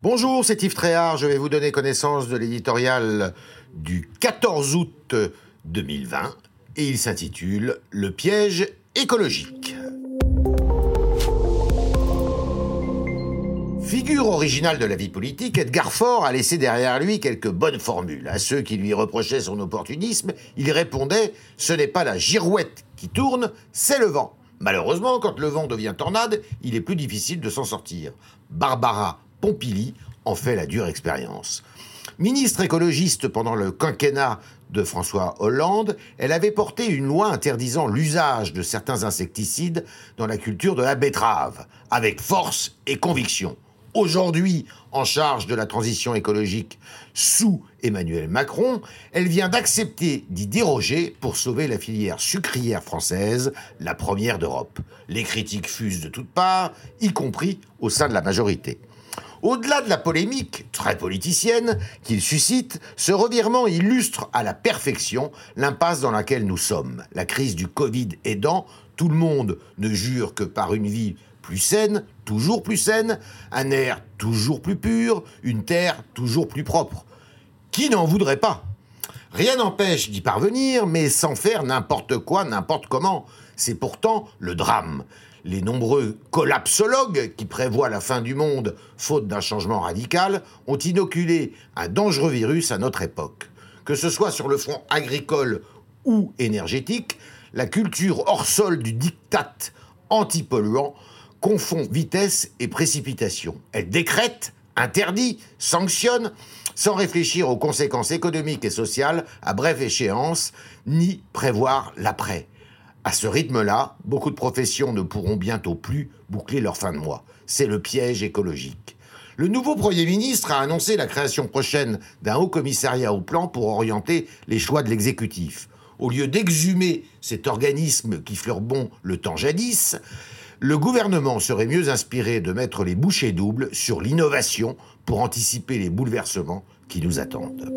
Bonjour, c'est Yves Tréhard. Je vais vous donner connaissance de l'éditorial du 14 août 2020 et il s'intitule Le piège écologique. Figure originale de la vie politique, Edgar Faure a laissé derrière lui quelques bonnes formules. À ceux qui lui reprochaient son opportunisme, il répondait Ce n'est pas la girouette qui tourne, c'est le vent. Malheureusement, quand le vent devient tornade, il est plus difficile de s'en sortir. Barbara Pompili en fait la dure expérience. Ministre écologiste pendant le quinquennat de François Hollande, elle avait porté une loi interdisant l'usage de certains insecticides dans la culture de la betterave, avec force et conviction. Aujourd'hui, en charge de la transition écologique sous Emmanuel Macron, elle vient d'accepter d'y déroger pour sauver la filière sucrière française, la première d'Europe. Les critiques fusent de toutes parts, y compris au sein de la majorité. Au-delà de la polémique, très politicienne, qu'il suscite, ce revirement illustre à la perfection l'impasse dans laquelle nous sommes. La crise du Covid aidant, tout le monde ne jure que par une vie plus saine, toujours plus saine, un air toujours plus pur, une terre toujours plus propre. Qui n'en voudrait pas? Rien n'empêche d'y parvenir, mais sans faire n'importe quoi, n'importe comment. C'est pourtant le drame. Les nombreux collapsologues qui prévoient la fin du monde faute d'un changement radical ont inoculé un dangereux virus à notre époque. Que ce soit sur le front agricole ou énergétique, la culture hors sol du diktat antipolluant confond vitesse et précipitation. Elle décrète, interdit, sanctionne, sans réfléchir aux conséquences économiques et sociales à brève échéance, ni prévoir l'après. À ce rythme-là, beaucoup de professions ne pourront bientôt plus boucler leur fin de mois. C'est le piège écologique. Le nouveau Premier ministre a annoncé la création prochaine d'un haut commissariat au plan pour orienter les choix de l'exécutif. Au lieu d'exhumer cet organisme qui fleure bon le temps jadis, le gouvernement serait mieux inspiré de mettre les bouchées doubles sur l'innovation pour anticiper les bouleversements qui nous attendent.